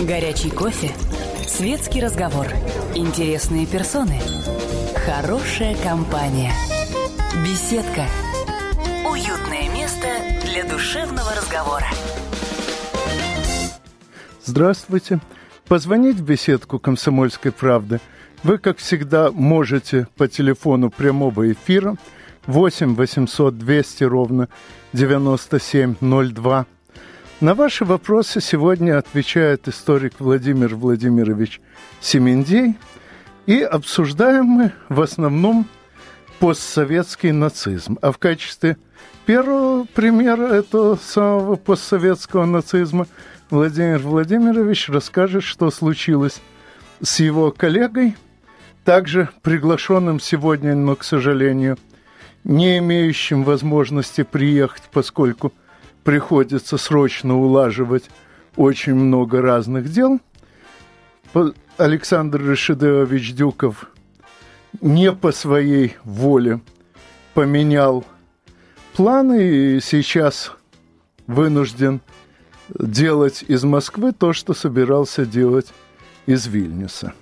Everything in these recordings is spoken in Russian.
Горячий кофе. Светский разговор. Интересные персоны. Хорошая компания. Беседка. Уютное место для душевного разговора. Здравствуйте. Позвонить в беседку «Комсомольской правды» вы, как всегда, можете по телефону прямого эфира 8 800 200 ровно 9702. На ваши вопросы сегодня отвечает историк Владимир Владимирович Семендей. И обсуждаем мы в основном постсоветский нацизм. А в качестве первого примера этого самого постсоветского нацизма Владимир Владимирович расскажет, что случилось с его коллегой, также приглашенным сегодня, но, к сожалению, не имеющим возможности приехать, поскольку приходится срочно улаживать очень много разных дел. Александр Рашидович Дюков не по своей воле поменял планы и сейчас вынужден делать из Москвы то, что собирался делать из Вильнюса.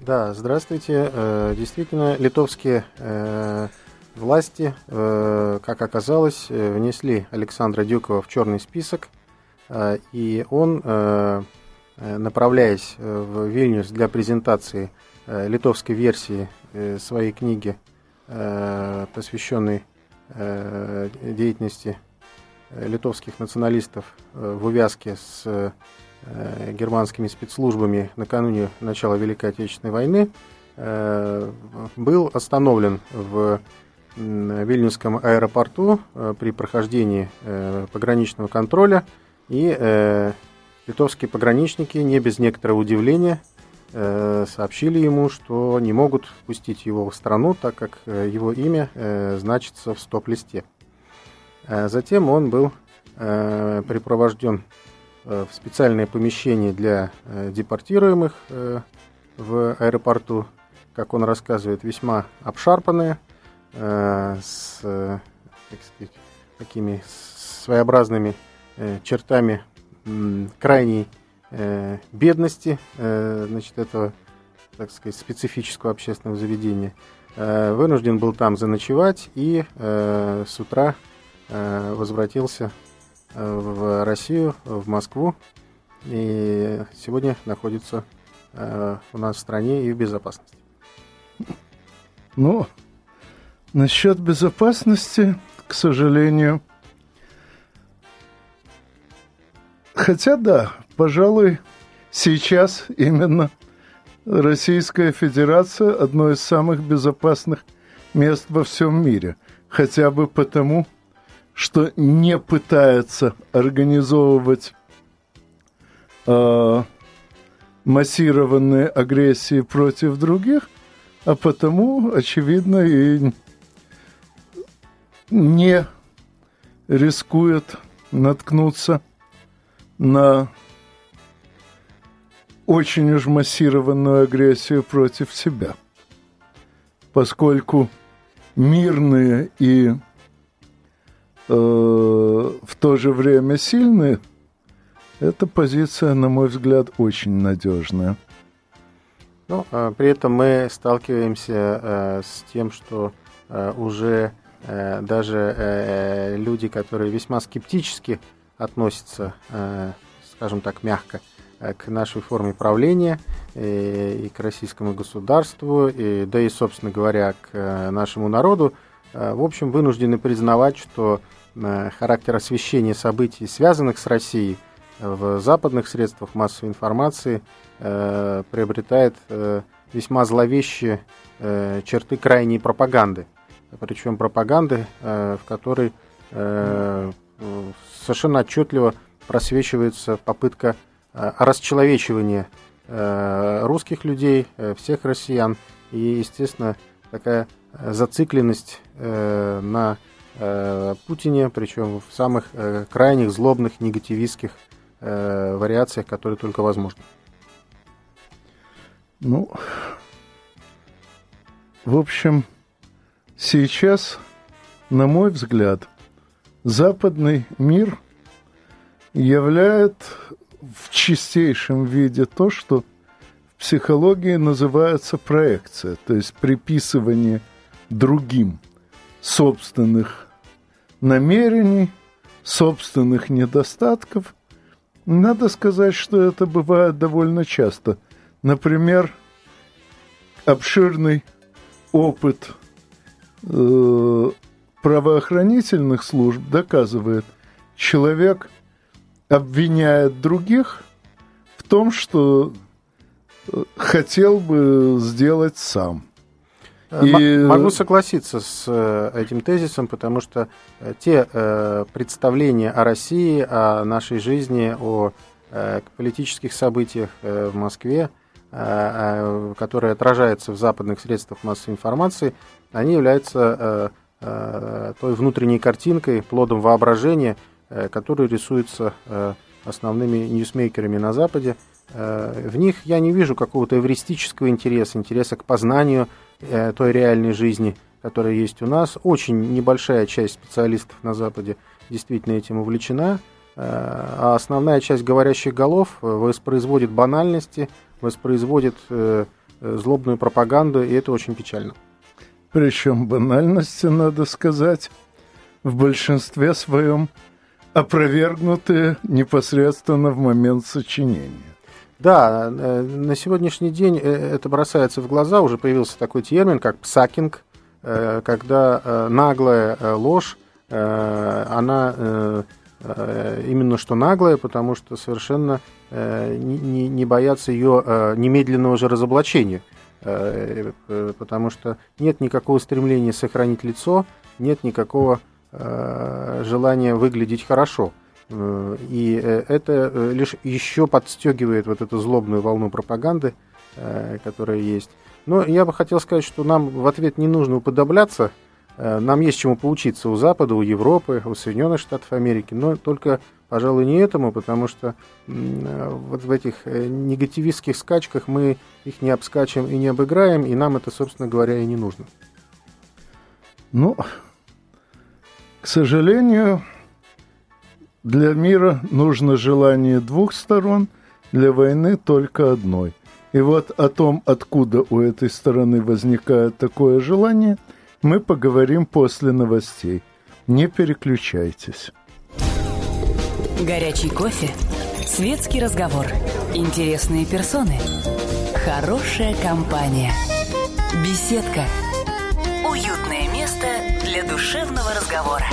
Да, здравствуйте. Э, действительно, литовские э, власти, э, как оказалось, внесли Александра Дюкова в черный список, и он, направляясь в Вильнюс для презентации литовской версии своей книги, посвященной деятельности литовских националистов в увязке с Э, германскими спецслужбами накануне начала Великой Отечественной войны, э, был остановлен в Вильнюсском аэропорту э, при прохождении пограничного контроля, и литовские пограничники не без некоторого удивления сообщили ему, что не могут пустить его в страну, так как его имя значится в стоп-листе. Затем он был припровожден Э, в специальное помещение для э, депортируемых э, в аэропорту, как он рассказывает, весьма обшарпанное, с так сказать, такими своеобразными чертами крайней бедности значит, этого так сказать, специфического общественного заведения. Вынужден был там заночевать и с утра возвратился в Россию, в Москву. И сегодня находится э, у нас в стране и в безопасности. Ну, насчет безопасности, к сожалению, хотя да, пожалуй, сейчас именно Российская Федерация одно из самых безопасных мест во всем мире. Хотя бы потому, что не пытается организовывать э, массированные агрессии против других, а потому, очевидно, и не рискует наткнуться на очень уж массированную агрессию против себя, поскольку мирные и Э, в то же время сильные, эта позиция, на мой взгляд, очень надежная. Ну, а при этом мы сталкиваемся э, с тем, что э, уже э, даже э, люди, которые весьма скептически относятся, э, скажем так, мягко, э, к нашей форме правления э, и к российскому государству, и, да и, собственно говоря, к э, нашему народу, э, в общем, вынуждены признавать, что характер освещения событий, связанных с Россией, в западных средствах массовой информации э, приобретает э, весьма зловещие э, черты крайней пропаганды. Причем пропаганды, в которой совершенно отчетливо просвечивается попытка расчеловечивания русских людей, всех россиян и, естественно, такая зацикленность на э, Путине, причем в самых э, крайних, злобных, негативистских э, вариациях, которые только возможны. Ну, в общем, сейчас, на мой взгляд, западный мир являет в чистейшем виде то, что в психологии называется проекция, то есть приписывание другим собственных намерений, собственных недостатков. Надо сказать, что это бывает довольно часто. Например, обширный опыт э, правоохранительных служб доказывает, человек обвиняет других в том, что э, хотел бы сделать сам. Э, И... Могу согласиться с этим тезисом, потому что те представления о России, о нашей жизни, о политических событиях в Москве, которые отражаются в западных средствах массовой информации, они являются той внутренней картинкой, плодом воображения, Э, которые рисуются э, основными ньюсмейкерами на Западе. Э, в них я не вижу какого-то эвристического интереса, интереса к познанию той реальной жизни, которая есть у нас. Очень небольшая часть специалистов на Западе действительно этим увлечена, а основная часть говорящих голов воспроизводит банальности, воспроизводит злобную пропаганду, и это очень печально. Причем банальности, надо сказать, в большинстве своем опровергнуты непосредственно в момент сочинения. Да, э, на сегодняшний день э, это бросается в глаза. Уже появился такой термин, как псакинг, э, когда наглая ложь, она именно что наглая, потому что совершенно не, не боятся ее немедленного же разоблачения. Потому что нет никакого стремления сохранить лицо, нет никакого Э, желание выглядеть хорошо. Э, и э, это лишь еще подстегивает вот эту злобную волну пропаганды, которая есть. Но я бы хотел сказать, что нам в ответ не нужно уподобляться. Нам есть чему поучиться у Запада, у Европы, у Соединенных Штатов Америки, но только, пожалуй, не этому, потому что вот в этих негативистских скачках мы их не обскачем и не обыграем, и нам это, собственно говоря, и не нужно. Ну, к сожалению, для мира нужно желание двух сторон, для войны только одной. И вот о том, откуда у этой стороны возникает такое желание, мы поговорим после новостей. Не переключайтесь. Горячий кофе, светский разговор, интересные персоны, хорошая компания, беседка – Уютное место для душевного разговора.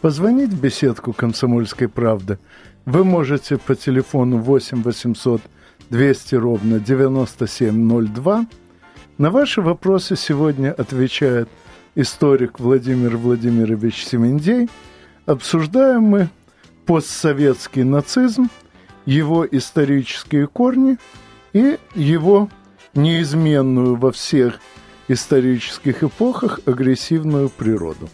Позвонить в беседку «Комсомольской правды» вы можете по телефону 8 800 200 ровно 9702. На ваши вопросы сегодня отвечает историк Владимир Владимирович Семендей. Обсуждаем мы постсоветский нацизм, его исторические корни и его неизменную во всех исторических эпохах агрессивную природу.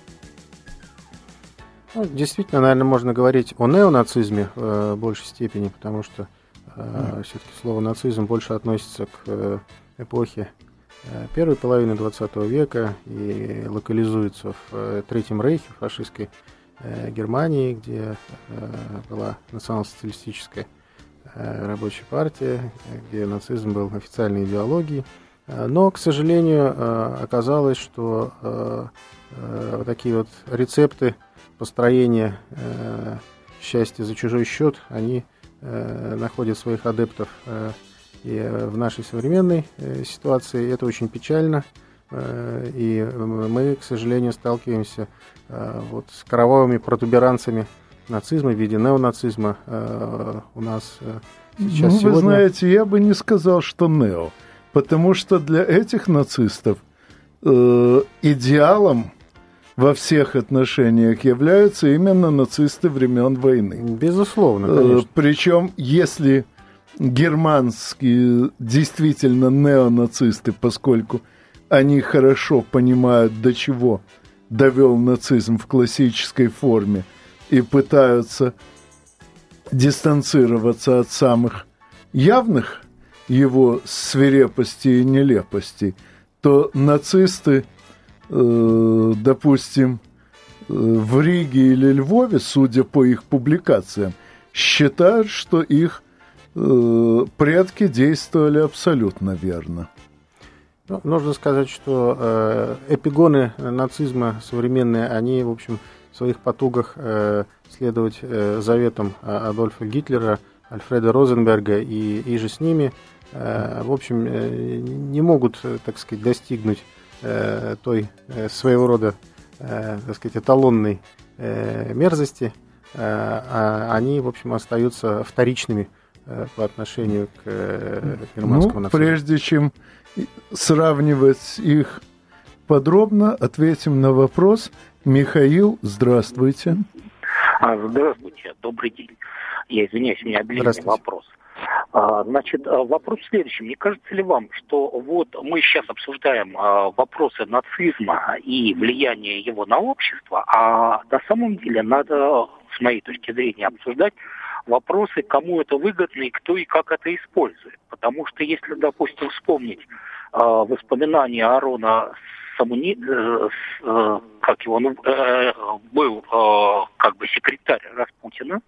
Ну, действительно, наверное, можно говорить о неонацизме э, в большей степени, потому что э, все-таки слово нацизм больше относится к э, эпохе э, первой половины 20 века и локализуется в э, Третьем Рейхе, фашистской э, Германии, где э, была национал-социалистическая Э, рабочей партии, где нацизм был официальной идеологией. Но, к сожалению, оказалось, что вот такие вот рецепты построения счастья за чужой счет, они находят своих адептов и в нашей современной ситуации. Это очень печально. И мы, к сожалению, сталкиваемся вот с кровавыми протуберанцами нацизма, в виде неонацизма э, у нас э, сейчас ну, сегодня... Вы знаете, я бы не сказал, что нео, потому что для этих нацистов э, идеалом во всех отношениях являются именно нацисты времен войны. Безусловно, э, конечно. Причем, если германские действительно неонацисты, поскольку они хорошо понимают, до чего довел нацизм в классической форме – и пытаются дистанцироваться от самых явных его свирепости и нелепости, то нацисты, э, допустим, э, в Риге или Львове, судя по их публикациям, считают, что их э, предки действовали абсолютно верно. Ну, нужно сказать, что э, эпигоны нацизма современные, они, в общем, в своих потугах э, следовать э, заветам Адольфа Гитлера, Альфреда Розенберга и, и же с ними, э, в общем, э, не могут, так сказать, достигнуть э, той э, своего рода, э, так сказать, эталонной э, мерзости, э, а они, в общем, остаются вторичными э, по отношению к э, германскому ну, нацизму. Прежде чем сравнивать их подробно, ответим на вопрос. Михаил, здравствуйте. А, здравствуйте, добрый день. Я извиняюсь, у меня длинный вопрос. А, значит, а, вопрос следующий. Не кажется ли вам, что вот мы сейчас обсуждаем вопросы нацизма и влияния его на общество, а на самом деле надо, с моей точки зрения, обсуждать вопросы, кому это выгодно и кто и как это использует. Потому что если, допустим, вспомнить воспоминания Арона Самуни, э, э, как его, ну, э, был как бы секретарь Распутина,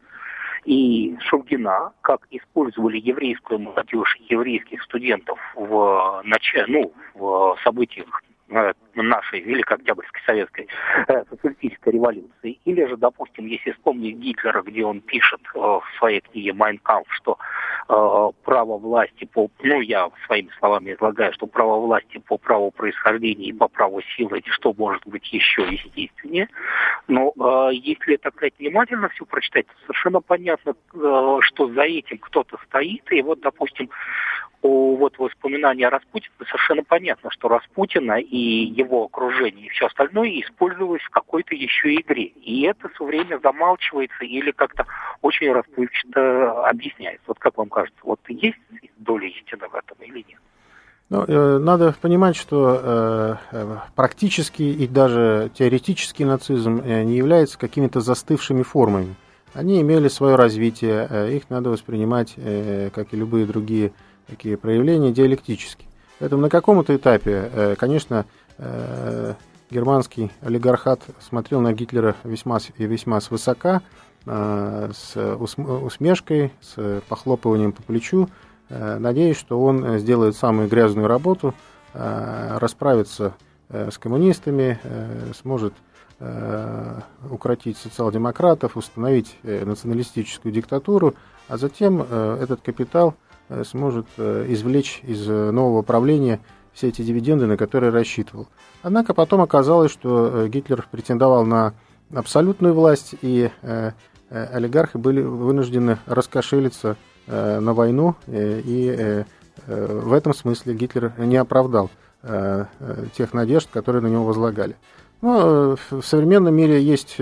и Шульгина, как использовали еврейскую молодежь, еврейских студентов в, нач... ну, в событиях Э, нашей Великой Октябрьской Советской э, социалистической революции. Или же, допустим, если вспомнить Гитлера, где он пишет э, в своей книге «Майнкамп», что право власти по, ну, я своими словами излагаю, что право власти по праву происхождения и по праву силы, что может быть еще естественнее. Но если так сказать, внимательно все прочитать, совершенно понятно, что за этим кто-то стоит. И вот, допустим, у вот воспоминания о Распутине совершенно понятно, что Распутина и его окружение и все остальное использовалось в какой-то еще игре. И это все время замалчивается или как-то очень расплывчато объясняется. Вот как вам кажется, вот есть доля истины в этом или нет? Ну, э, надо понимать, что э, э практически и даже теоретический нацизм не является какими-то застывшими формами. Они имели свое развитие, их надо воспринимать, как и любые другие такие проявления диалектические. Поэтому на каком-то этапе, э, конечно, э, германский олигархат смотрел на Гитлера весьма весьма свысока, э, с усмешкой, с похлопыванием по плечу, надеясь, что он сделает самую грязную работу, расправится с коммунистами, сможет укротить социал-демократов, установить националистическую диктатуру, а затем этот капитал – сможет э, извлечь из э, нового правления все эти дивиденды, на которые рассчитывал. Однако потом оказалось, что Гитлер претендовал на абсолютную власть, и олигархи были вынуждены раскошелиться на войну, и в этом смысле Гитлер не оправдал тех надежд, которые на него возлагали. Но в современном мире есть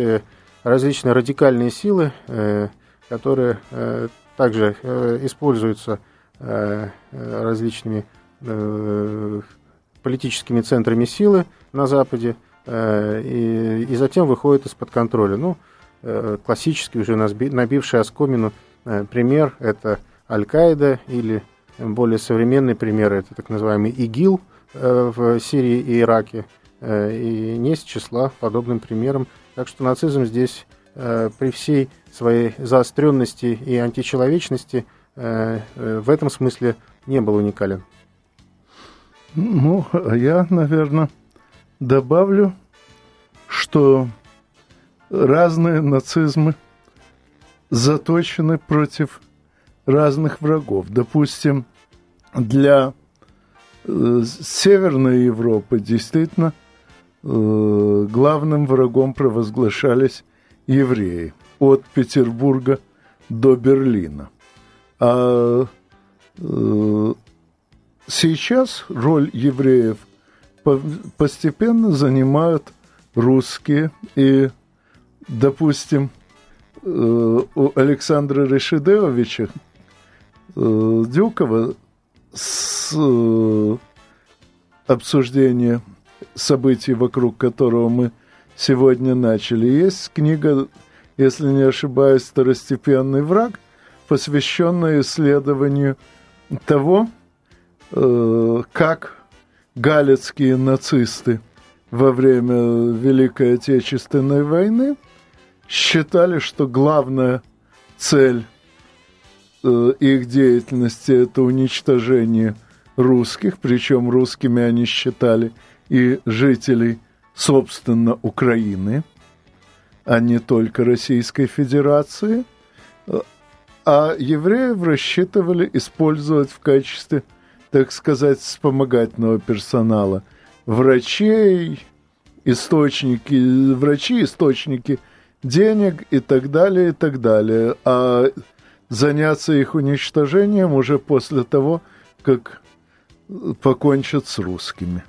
различные радикальные силы, которые также используются Э, различными э, политическими центрами силы на Западе э, и, и затем выходит из-под контроля. Ну, классический уже набивший оскомину пример – это Аль-Каида или более современный пример – это так называемый ИГИЛ в Сирии и Ираке. И не с числа подобным примером. Так что нацизм здесь при всей своей заостренности и античеловечности – Э, э, в этом смысле не был уникален. Ну, я, наверное, добавлю, что разные нацизмы заточены против разных врагов. Допустим, для э, Северной Европы действительно главным врагом провозглашались евреи от Петербурга до Берлина. А э, сейчас роль евреев постепенно занимают русские. И, допустим, э, у Александра Решидеовича э, Дюкова с обсуждения событий, вокруг которого мы сегодня начали, есть книга, если не ошибаюсь, «Второстепенный враг», посвященная исследованию того, э, как галицкие нацисты во время Великой Отечественной войны считали, что главная цель э, их деятельности это уничтожение русских, причем русскими они считали и жителей, собственно, Украины, а не только Российской Федерации. А евреев рассчитывали использовать в качестве, так сказать, вспомогательного персонала врачей, источники, врачи, источники денег и так далее, и так далее. А заняться их уничтожением уже после того, как покончат с русскими.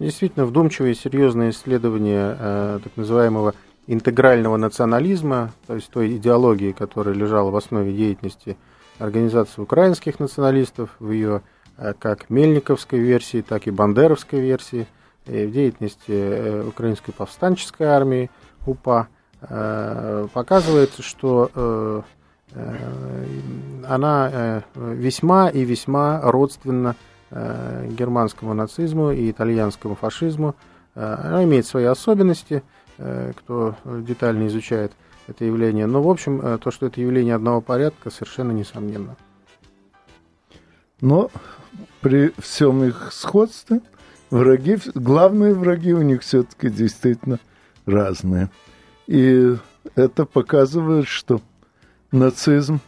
Действительно, вдумчивые и серьезные исследования э, так называемого интегрального национализма, то есть той идеологии, которая лежала в основе деятельности Организации украинских националистов, в ее э, как Мельниковской версии, так и Бандеровской версии, и в деятельности э, Украинской повстанческой армии УПА, э, показывается, что э, э, она э, весьма и весьма родственна Э, германскому нацизму и итальянскому фашизму. Э, она имеет свои особенности, э, кто детально изучает это явление. Но, в общем, то, что это явление одного порядка, совершенно несомненно. Но при всем их сходстве враги, главные враги у них все-таки действительно разные. И это показывает, что нацизм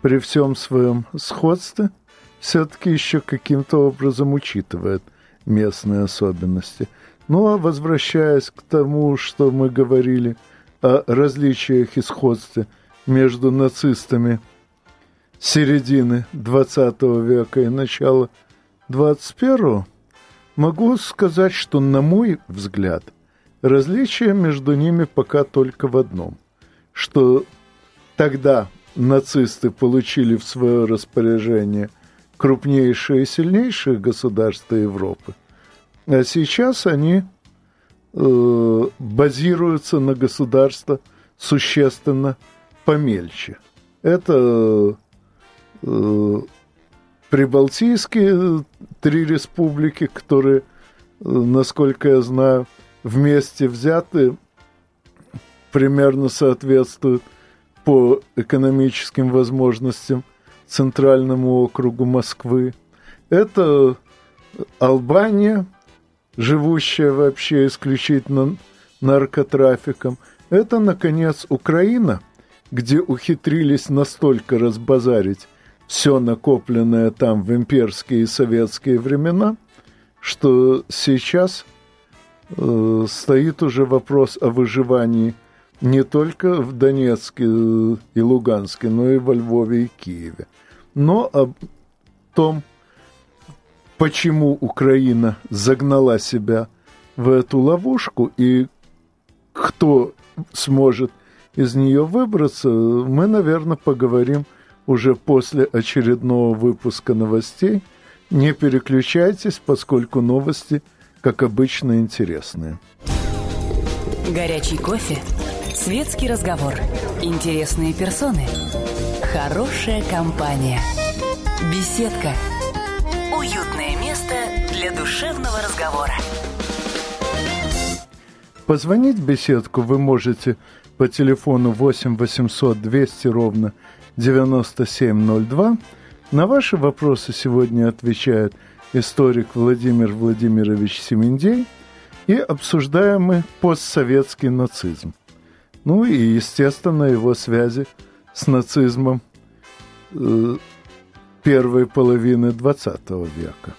при всем своем сходстве – все-таки еще каким-то образом учитывает местные особенности. Ну а возвращаясь к тому, что мы говорили о различиях и сходстве между нацистами середины XX века и начала XXI, могу сказать, что, на мой взгляд, различие между ними пока только в одном, что тогда нацисты получили в свое распоряжение – крупнейшие и сильнейшие государства Европы. А сейчас они э, базируются на государства существенно помельче. Это э, прибалтийские три республики, которые, э, насколько я знаю, вместе взяты примерно соответствуют по экономическим возможностям Центральному округу Москвы. Это Албания, живущая вообще исключительно наркотрафиком. Это, наконец, Украина, где ухитрились настолько разбазарить все накопленное там в имперские и советские времена, что сейчас э, стоит уже вопрос о выживании не только в Донецке и Луганске, но и во Львове и Киеве но о том, почему Украина загнала себя в эту ловушку и кто сможет из нее выбраться, мы, наверное, поговорим уже после очередного выпуска новостей. Не переключайтесь, поскольку новости, как обычно, интересные. Горячий кофе, светский разговор, интересные персоны – Хорошая компания. Беседка. Для душевного разговора. Позвонить в беседку вы можете по телефону 8 800 200 ровно 9702. На ваши вопросы сегодня отвечает историк Владимир Владимирович Семендей и обсуждаем мы постсоветский нацизм. Ну и, естественно, его связи с нацизмом э, первой половины XX века.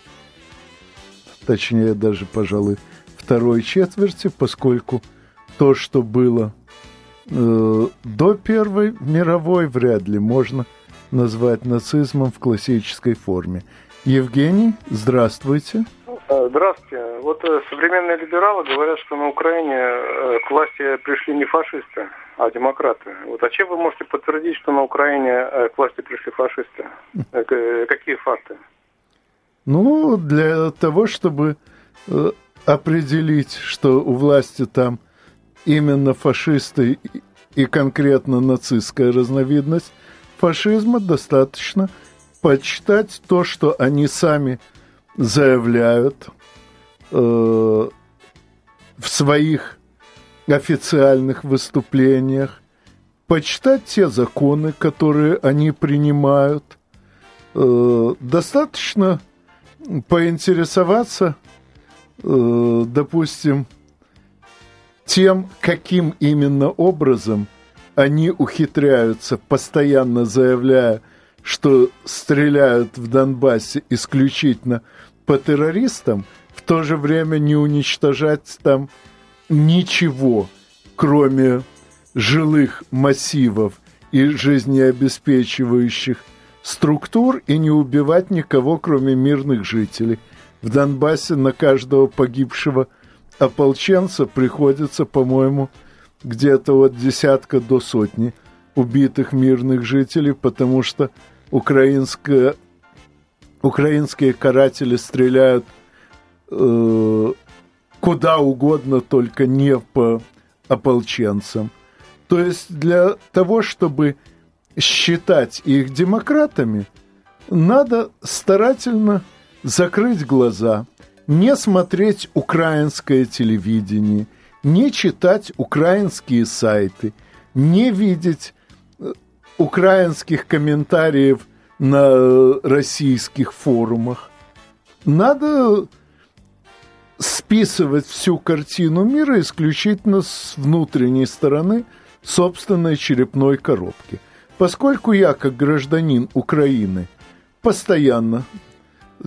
Точнее, даже, пожалуй, второй четверти, поскольку то, что было э, до Первой мировой, вряд ли можно назвать нацизмом в классической форме. Евгений, здравствуйте. Э, здравствуйте. Вот э, современные либералы говорят, что на Украине э, к власти пришли не фашисты, а демократы. Вот, а чем вы можете подтвердить, что на Украине к власти пришли фашисты? Какие факты? Ну, для того, чтобы определить, что у власти там именно фашисты и конкретно нацистская разновидность фашизма, достаточно почитать то, что они сами заявляют э, в своих официальных выступлениях почитать те законы, которые они принимают. Э, достаточно поинтересоваться, э, допустим, тем, каким именно образом они ухитряются, постоянно заявляя, что стреляют в Донбассе исключительно по террористам, в то же время не уничтожать там ничего, кроме жилых массивов и жизнеобеспечивающих структур и не убивать никого, кроме мирных жителей. В Донбассе на каждого погибшего ополченца приходится, по-моему, где-то от десятка до сотни убитых мирных жителей, потому что украинская, украинские каратели стреляют э, куда угодно, только не по ополченцам. То есть для того, чтобы считать их демократами, надо старательно закрыть глаза, не смотреть украинское телевидение, не читать украинские сайты, не видеть э, украинских комментариев на российских форумах. Надо списывать всю картину мира исключительно с внутренней стороны собственной черепной коробки. Поскольку я, как гражданин Украины, постоянно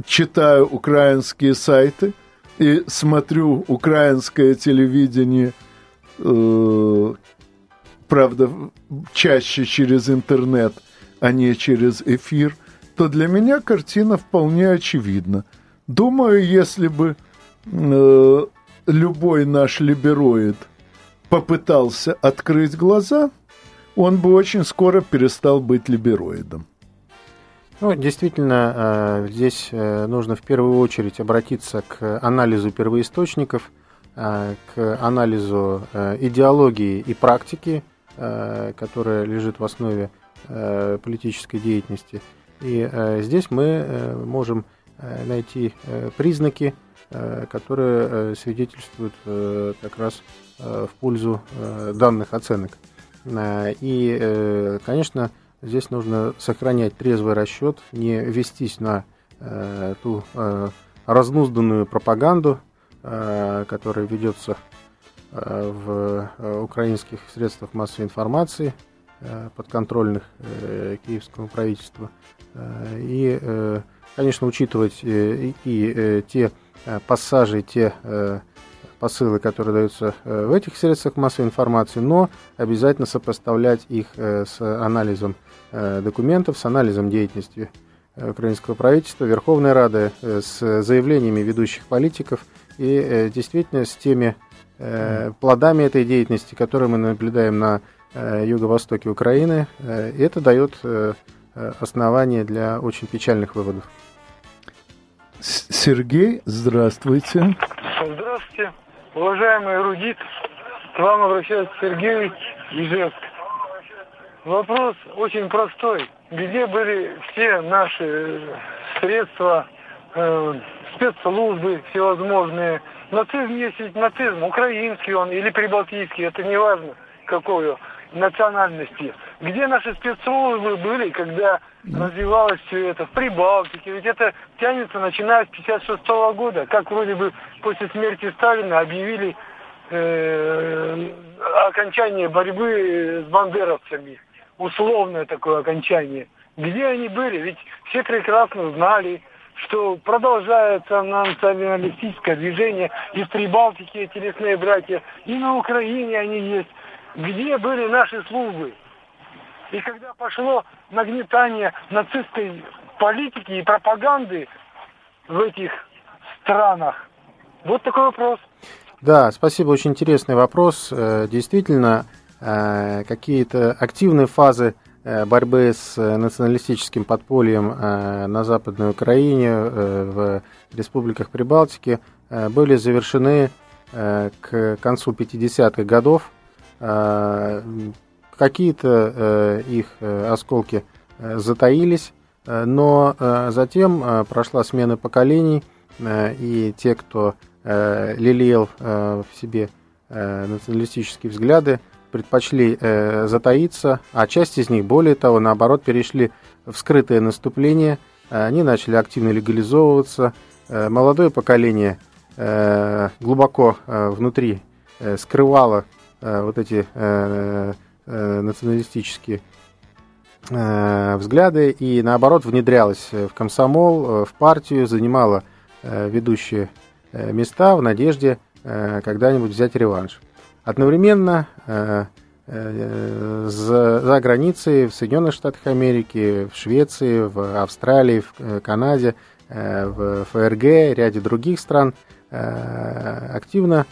читаю украинские сайты и смотрю украинское телевидение, э, правда, чаще через интернет, а не через эфир, то для меня картина вполне очевидна. Думаю, если бы э, любой наш либероид попытался открыть глаза, он бы очень скоро перестал быть либероидом. Ну, действительно, э, здесь э, нужно в первую очередь обратиться к анализу первоисточников, э, к анализу идеологии и практики, которая лежит в основе политической деятельности. И здесь мы можем найти признаки, которые свидетельствуют как раз в пользу данных оценок. И, конечно, Здесь нужно сохранять трезвый расчет, не вестись на э, ту э, разнузданную пропаганду, э, которая ведется э, в э, украинских средствах массовой информации, э, подконтрольных э, киевскому правительству. Э, и, э, конечно, учитывать э, и э, те э, пассажи, те э, посылы, которые даются э, в этих средствах массовой информации, но обязательно сопоставлять их э, с анализом Э, документов с анализом деятельности украинского правительства, Верховной Рады, с заявлениями ведущих политиков и действительно с теми плодами этой деятельности, которые мы наблюдаем на юго-востоке Украины. Это дает основание для очень печальных выводов. Сергей, здравствуйте. Здравствуйте, уважаемый эрудит. К вам обращается Сергей Ижевск. Вопрос очень простой. Где были все наши средства, э, спецслужбы всевозможные? Нацизм есть нацизм, украинский он или прибалтийский, это не важно какой национальности. Где наши спецслужбы были, когда развивалось все это в Прибалтике? Ведь это тянется начиная с 56 года, как вроде бы после смерти Сталина объявили э, окончание борьбы с бандеровцами условное такое окончание. Где они были? Ведь все прекрасно знали, что продолжается националистическое движение из Прибалтики, эти лесные братья, и на Украине они есть. Где были наши службы? И когда пошло нагнетание нацистской политики и пропаганды в этих странах, вот такой вопрос. Да, спасибо, очень интересный вопрос. Э, действительно, Э, какие-то активные фазы э, борьбы с националистическим подпольем на Западной Украине, в республиках Прибалтики были завершены к концу 50-х годов. Какие-то их осколки затаились, но затем прошла смена поколений, и те, кто лелеял в себе националистические взгляды, предпочли э, затаиться, а часть из них, более того, наоборот, перешли в скрытое наступление. Они начали активно легализовываться. Э, молодое поколение э, глубоко э, внутри э, скрывало э, вот эти э, э, националистические э, взгляды и, наоборот, внедрялось в комсомол, э, в партию, занимало э, ведущие э, места в надежде э, когда-нибудь взять реванш. Одновременно э, э, за, за границей, в Соединенных Штатах Америки, в Швеции, в Австралии, в э, Канаде, в ФРГ, ряде других стран активно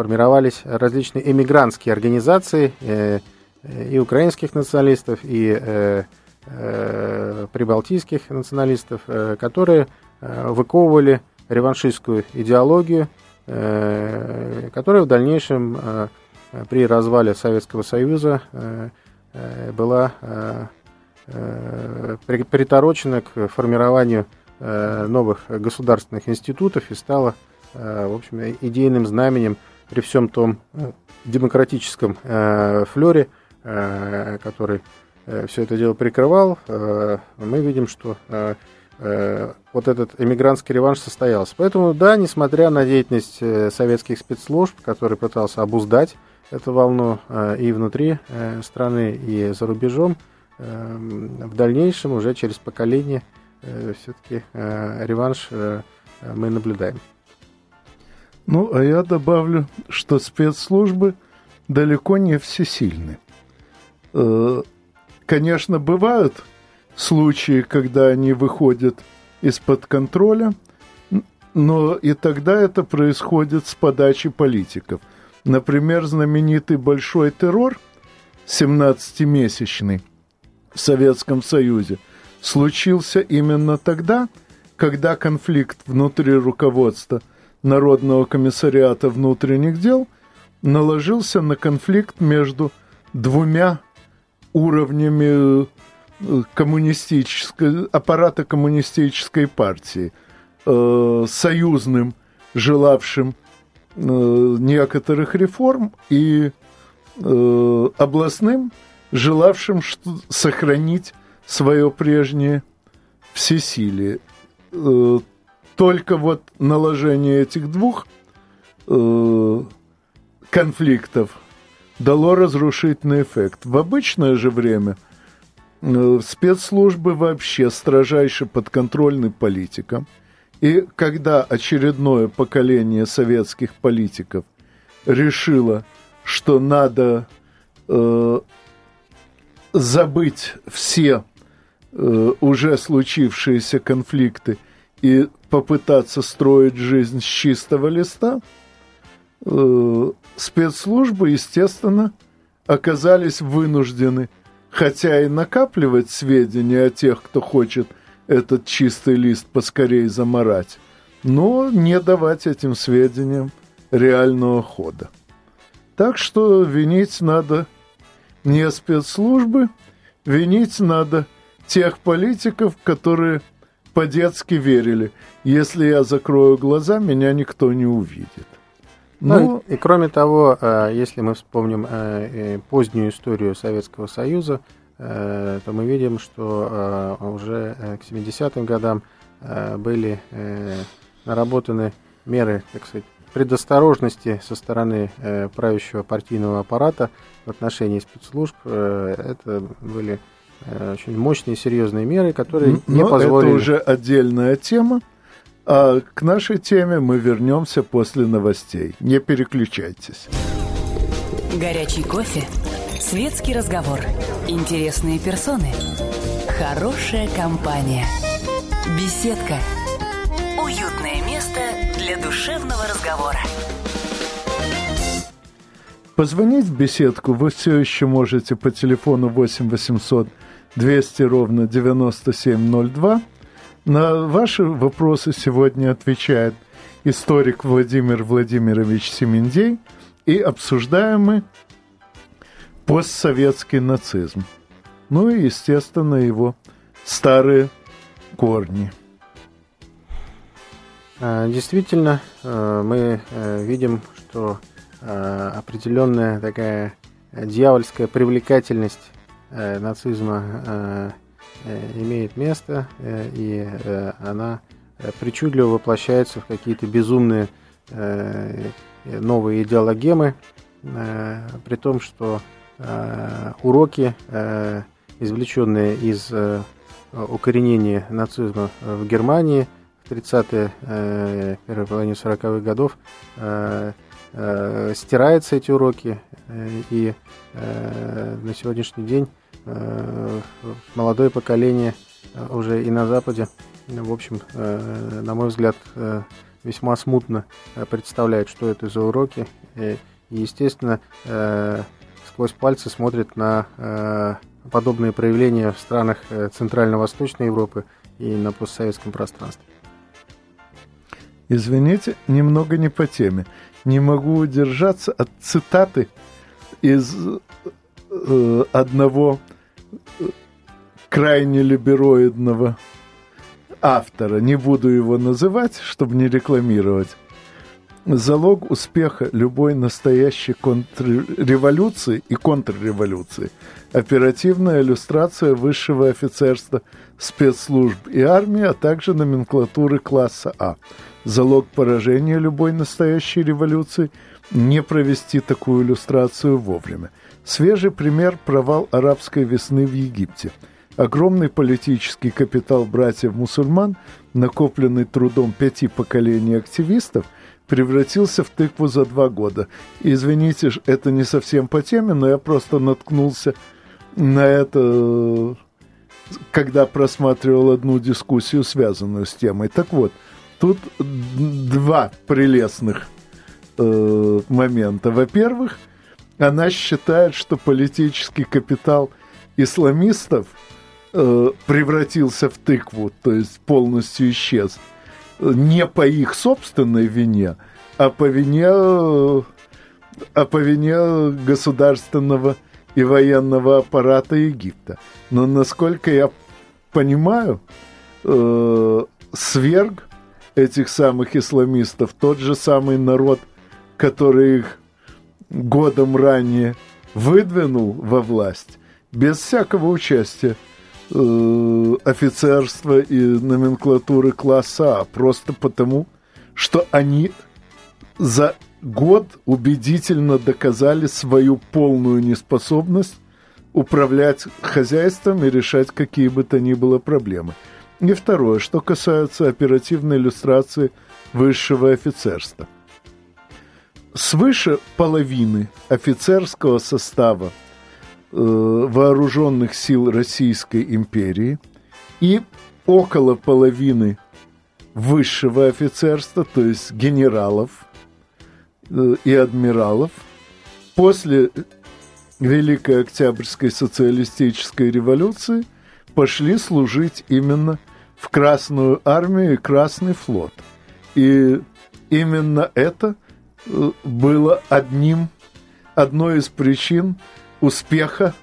формировались различные эмигрантские организации и украинских националистов, и прибалтийских националистов, которые выковывали реваншистскую идеологию, Э, которая в дальнейшем э, при развале Советского Союза э, была приторочена к формированию новых государственных институтов и стала, в общем, идейным знаменем при всем том демократическом флере, который все это дело прикрывал, мы видим, что Э, вот этот эмигрантский реванш состоялся. Поэтому, да, несмотря на деятельность э, советских спецслужб, который пытался обуздать эту волну э, и внутри страны, и за рубежом, в дальнейшем, уже через поколение, все-таки реванш мы наблюдаем. Ну, а я добавлю, что спецслужбы далеко не всесильны. Конечно, бывают случаи, когда они выходят из-под контроля, но и тогда это происходит с подачи политиков. Например, знаменитый большой террор, 17-месячный в Советском Союзе, случился именно тогда, когда конфликт внутри руководства Народного комиссариата внутренних дел наложился на конфликт между двумя уровнями коммунистической, аппарата коммунистической партии, э, союзным, желавшим э, некоторых реформ, и э, областным, желавшим что, сохранить свое прежнее всесилие. Э, только вот наложение этих двух э, конфликтов дало разрушительный эффект. В обычное же время – Э, спецслужбы вообще строжайше подконтрольны политикам. И когда очередное поколение советских политиков решило, что надо э, забыть все э, уже случившиеся конфликты и попытаться строить жизнь с чистого листа, э, спецслужбы, естественно, оказались вынуждены – хотя и накапливать сведения о тех, кто хочет этот чистый лист поскорее заморать, но не давать этим сведениям реального хода. Так что винить надо не спецслужбы, винить надо тех политиков, которые по-детски верили. Если я закрою глаза, меня никто не увидит. Ну, ну и, и кроме того, э, если мы вспомним э, позднюю историю Советского Союза, э, то мы видим, что уже к 70-м годам были наработаны меры, так сказать, предосторожности со стороны правящего партийного аппарата в отношении спецслужб. Это были очень мощные, серьезные меры, которые Но не позволили... это уже отдельная тема. А к нашей теме мы вернемся после новостей. Не переключайтесь. Горячий кофе, светский разговор, интересные персоны, хорошая компания, беседка, уютное место для душевного разговора. Позвонить в беседку вы все еще можете по телефону 8 800 200 ровно 9702 на ваши вопросы сегодня отвечает историк Владимир Владимирович Семендей и обсуждаем мы постсоветский нацизм. Ну и, естественно, его старые корни. А, действительно, э, мы э, видим, что определенная такая дьявольская привлекательность нацизма имеет место, и она причудливо воплощается в какие-то безумные новые идеологемы, при том, что уроки, извлеченные из укоренения нацизма в Германии – 30-е, э, первой половине 40-х годов э, э, стираются эти уроки, э, и э, на сегодняшний день э, молодое поколение э, уже и на Западе, в общем, э, на мой взгляд, э, весьма смутно э, представляет, что это за уроки, и, естественно, э, сквозь пальцы смотрит на э, подобные проявления в странах э, Центрально-Восточной Европы и на постсоветском пространстве. Извините, немного не по теме. Не могу удержаться от цитаты из э, одного э, крайне либероидного автора. Не буду его называть, чтобы не рекламировать. Залог успеха любой настоящей контрреволюции и контрреволюции – оперативная иллюстрация высшего офицерства, спецслужб и армии, а также номенклатуры класса А – залог поражения любой настоящей революции не провести такую иллюстрацию вовремя. Свежий пример – провал арабской весны в Египте. Огромный политический капитал братьев-мусульман, накопленный трудом пяти поколений активистов, превратился в тыкву за два года. Извините, это не совсем по теме, но я просто наткнулся на это, когда просматривал одну дискуссию, связанную с темой. Так вот – Тут два прелестных э, момента. Во-первых, она считает, что политический капитал исламистов э, превратился в тыкву, то есть полностью исчез. Не по их собственной вине, а по вине, а по вине государственного и военного аппарата Египта. Но насколько я понимаю, э, сверг этих самых исламистов, тот же самый народ, который их годом ранее выдвинул во власть, без всякого участия э, офицерства и номенклатуры класса А, просто потому, что они за год убедительно доказали свою полную неспособность управлять хозяйством и решать какие бы то ни было проблемы. И второе, что касается оперативной иллюстрации высшего офицерства. Свыше половины офицерского состава э, вооруженных сил Российской империи и около половины высшего офицерства, то есть генералов э, и адмиралов, после Великой Октябрьской социалистической революции пошли служить именно в Красную армию и Красный флот. И именно это было одним, одной из причин успеха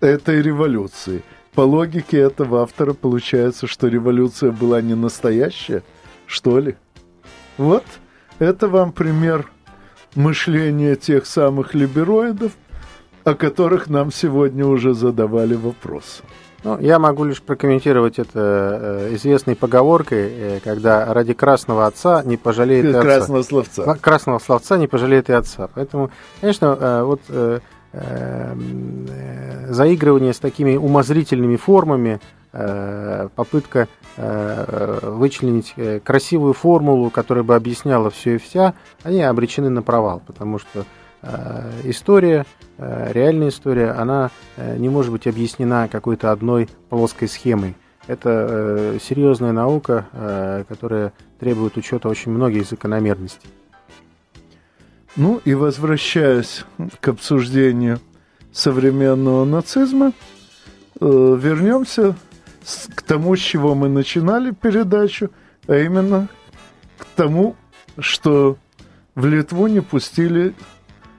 этой революции. По логике этого автора получается, что революция была не настоящая, что ли? Вот, это вам пример мышления тех самых либероидов, о которых нам сегодня уже задавали вопросы. Ну, я могу лишь прокомментировать это э, известной поговоркой, э, когда ради красного отца не пожалеет и красного отца. словца. Красного словца не пожалеет и отца. Поэтому, конечно, э, вот заигрывание с такими умозрительными формами, попытка вычленить красивую формулу, которая бы объясняла все и вся, они обречены на провал, потому что история Э, реальная история, она э, не может быть объяснена какой-то одной плоской схемой. Это э, серьезная наука, которая требует учета очень многих закономерностей. Ну и возвращаясь к обсуждению современного нацизма, вернемся к тому, с чего мы начинали передачу, а именно к тому, что в Литву не пустили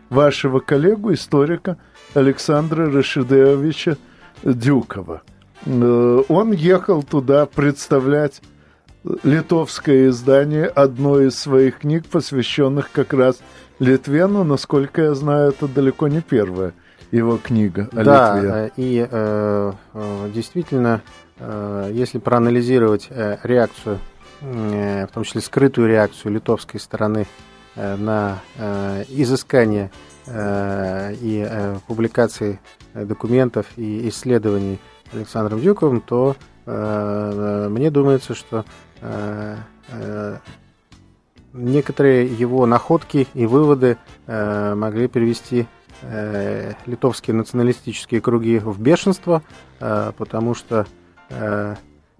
вашего коллегу, историка Александра Рашидеовича Дюкова. Э, он ехал туда представлять литовское издание одной из своих книг, посвященных как раз Литве, но, насколько я знаю, это далеко не первая его книга о да, Литве. Да, и э, э, действительно, э, если проанализировать э, реакцию, э, в том числе скрытую реакцию литовской стороны э, на э, изыскание э, и э, публикации документов и исследований Александром Дюковым, то э, мне думается, что э, э, некоторые его находки и выводы э, могли привести э, литовские националистические круги в бешенство, э, потому что э,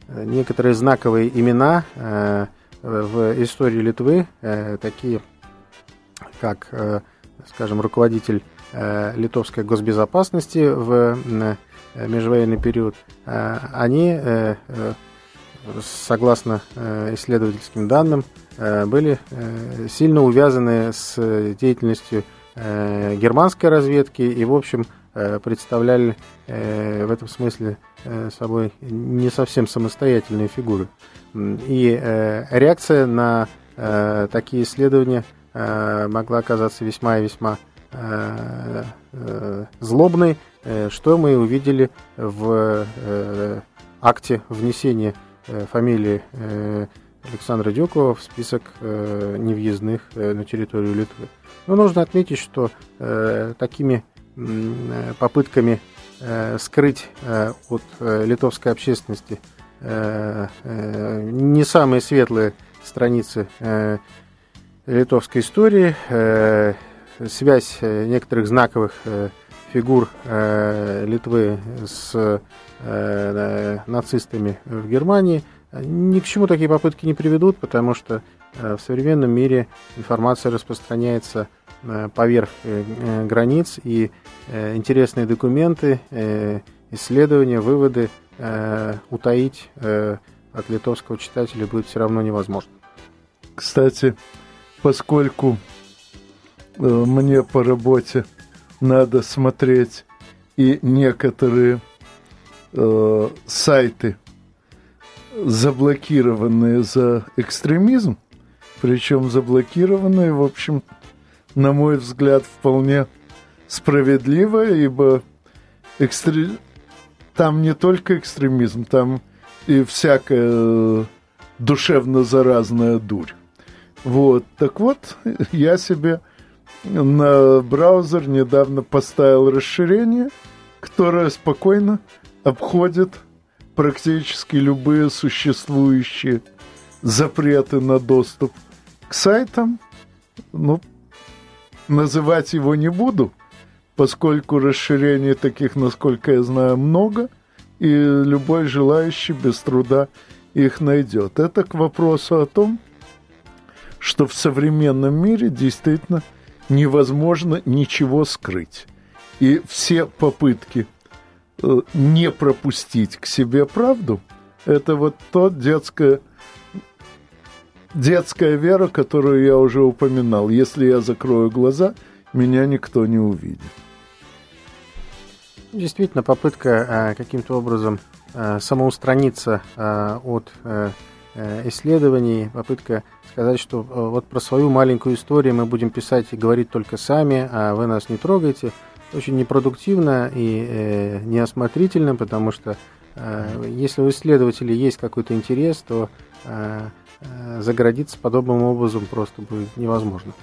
некоторые знаковые имена э, в истории Литвы, э, такие как, э, скажем, руководитель э, литовской госбезопасности в э, межвоенный период, они, согласно исследовательским данным, были сильно увязаны с деятельностью германской разведки и, в общем, представляли в этом смысле собой не совсем самостоятельные фигуры. И реакция на такие исследования могла оказаться весьма и весьма злобной, что мы увидели в акте внесения фамилии Александра Дюкова в список невъездных на территорию Литвы. Но нужно отметить, что э, такими э, попытками э, скрыть э, от э, литовской общественности э, э, не самые светлые страницы э, литовской истории, э, связь э, некоторых знаковых э, фигур Литвы с нацистами в Германии, ни к чему такие попытки не приведут, потому что в современном мире информация распространяется поверх границ, и интересные документы, исследования, выводы утаить от литовского читателя будет все равно невозможно. Кстати, поскольку мне по работе надо смотреть и некоторые сайты, заблокированные за экстремизм, причем заблокированные, в общем, на мой взгляд, вполне справедливо, ибо экстре... там не только экстремизм, там и всякая душевно-заразная дурь. Вот, так вот, я себе на браузер недавно поставил расширение, которое спокойно обходит практически любые существующие запреты на доступ к сайтам, ну, называть его не буду, поскольку расширений таких, насколько я знаю, много, и любой желающий без труда их найдет. Это к вопросу о том, что в современном мире действительно невозможно ничего скрыть. И все попытки э, не пропустить к себе правду, это вот то детское детская вера, которую я уже упоминал. Если я закрою глаза, меня никто не увидит. Действительно, попытка э, каким-то образом э, самоустраниться от исследований, попытка сказать, что э, вот про свою маленькую историю мы будем писать и говорить только сами, а вы нас не трогаете, очень непродуктивно и э, неосмотрительно, потому что э, если у исследователей есть какой-то интерес, то э, Э, заградиться подобным образом просто будет невозможно.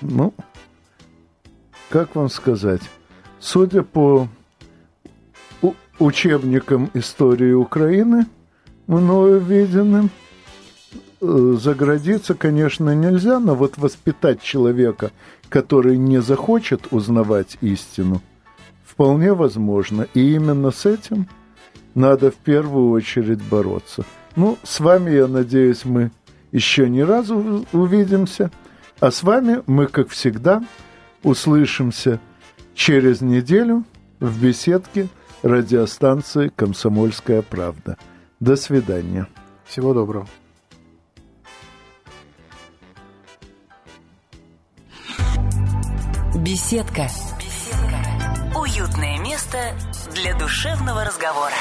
Ну, как вам сказать, судя по учебникам истории Украины, мною виденным, э, заградиться, конечно, нельзя, но вот воспитать человека, который не захочет узнавать истину, вполне возможно. И именно с этим – надо в первую очередь бороться. Ну, с вами, я надеюсь, мы еще не разу увидимся. А с вами мы, как всегда, услышимся через неделю в беседке радиостанции «Комсомольская правда». До свидания. Всего доброго. Беседка. Беседка. Уютное место для душевного разговора.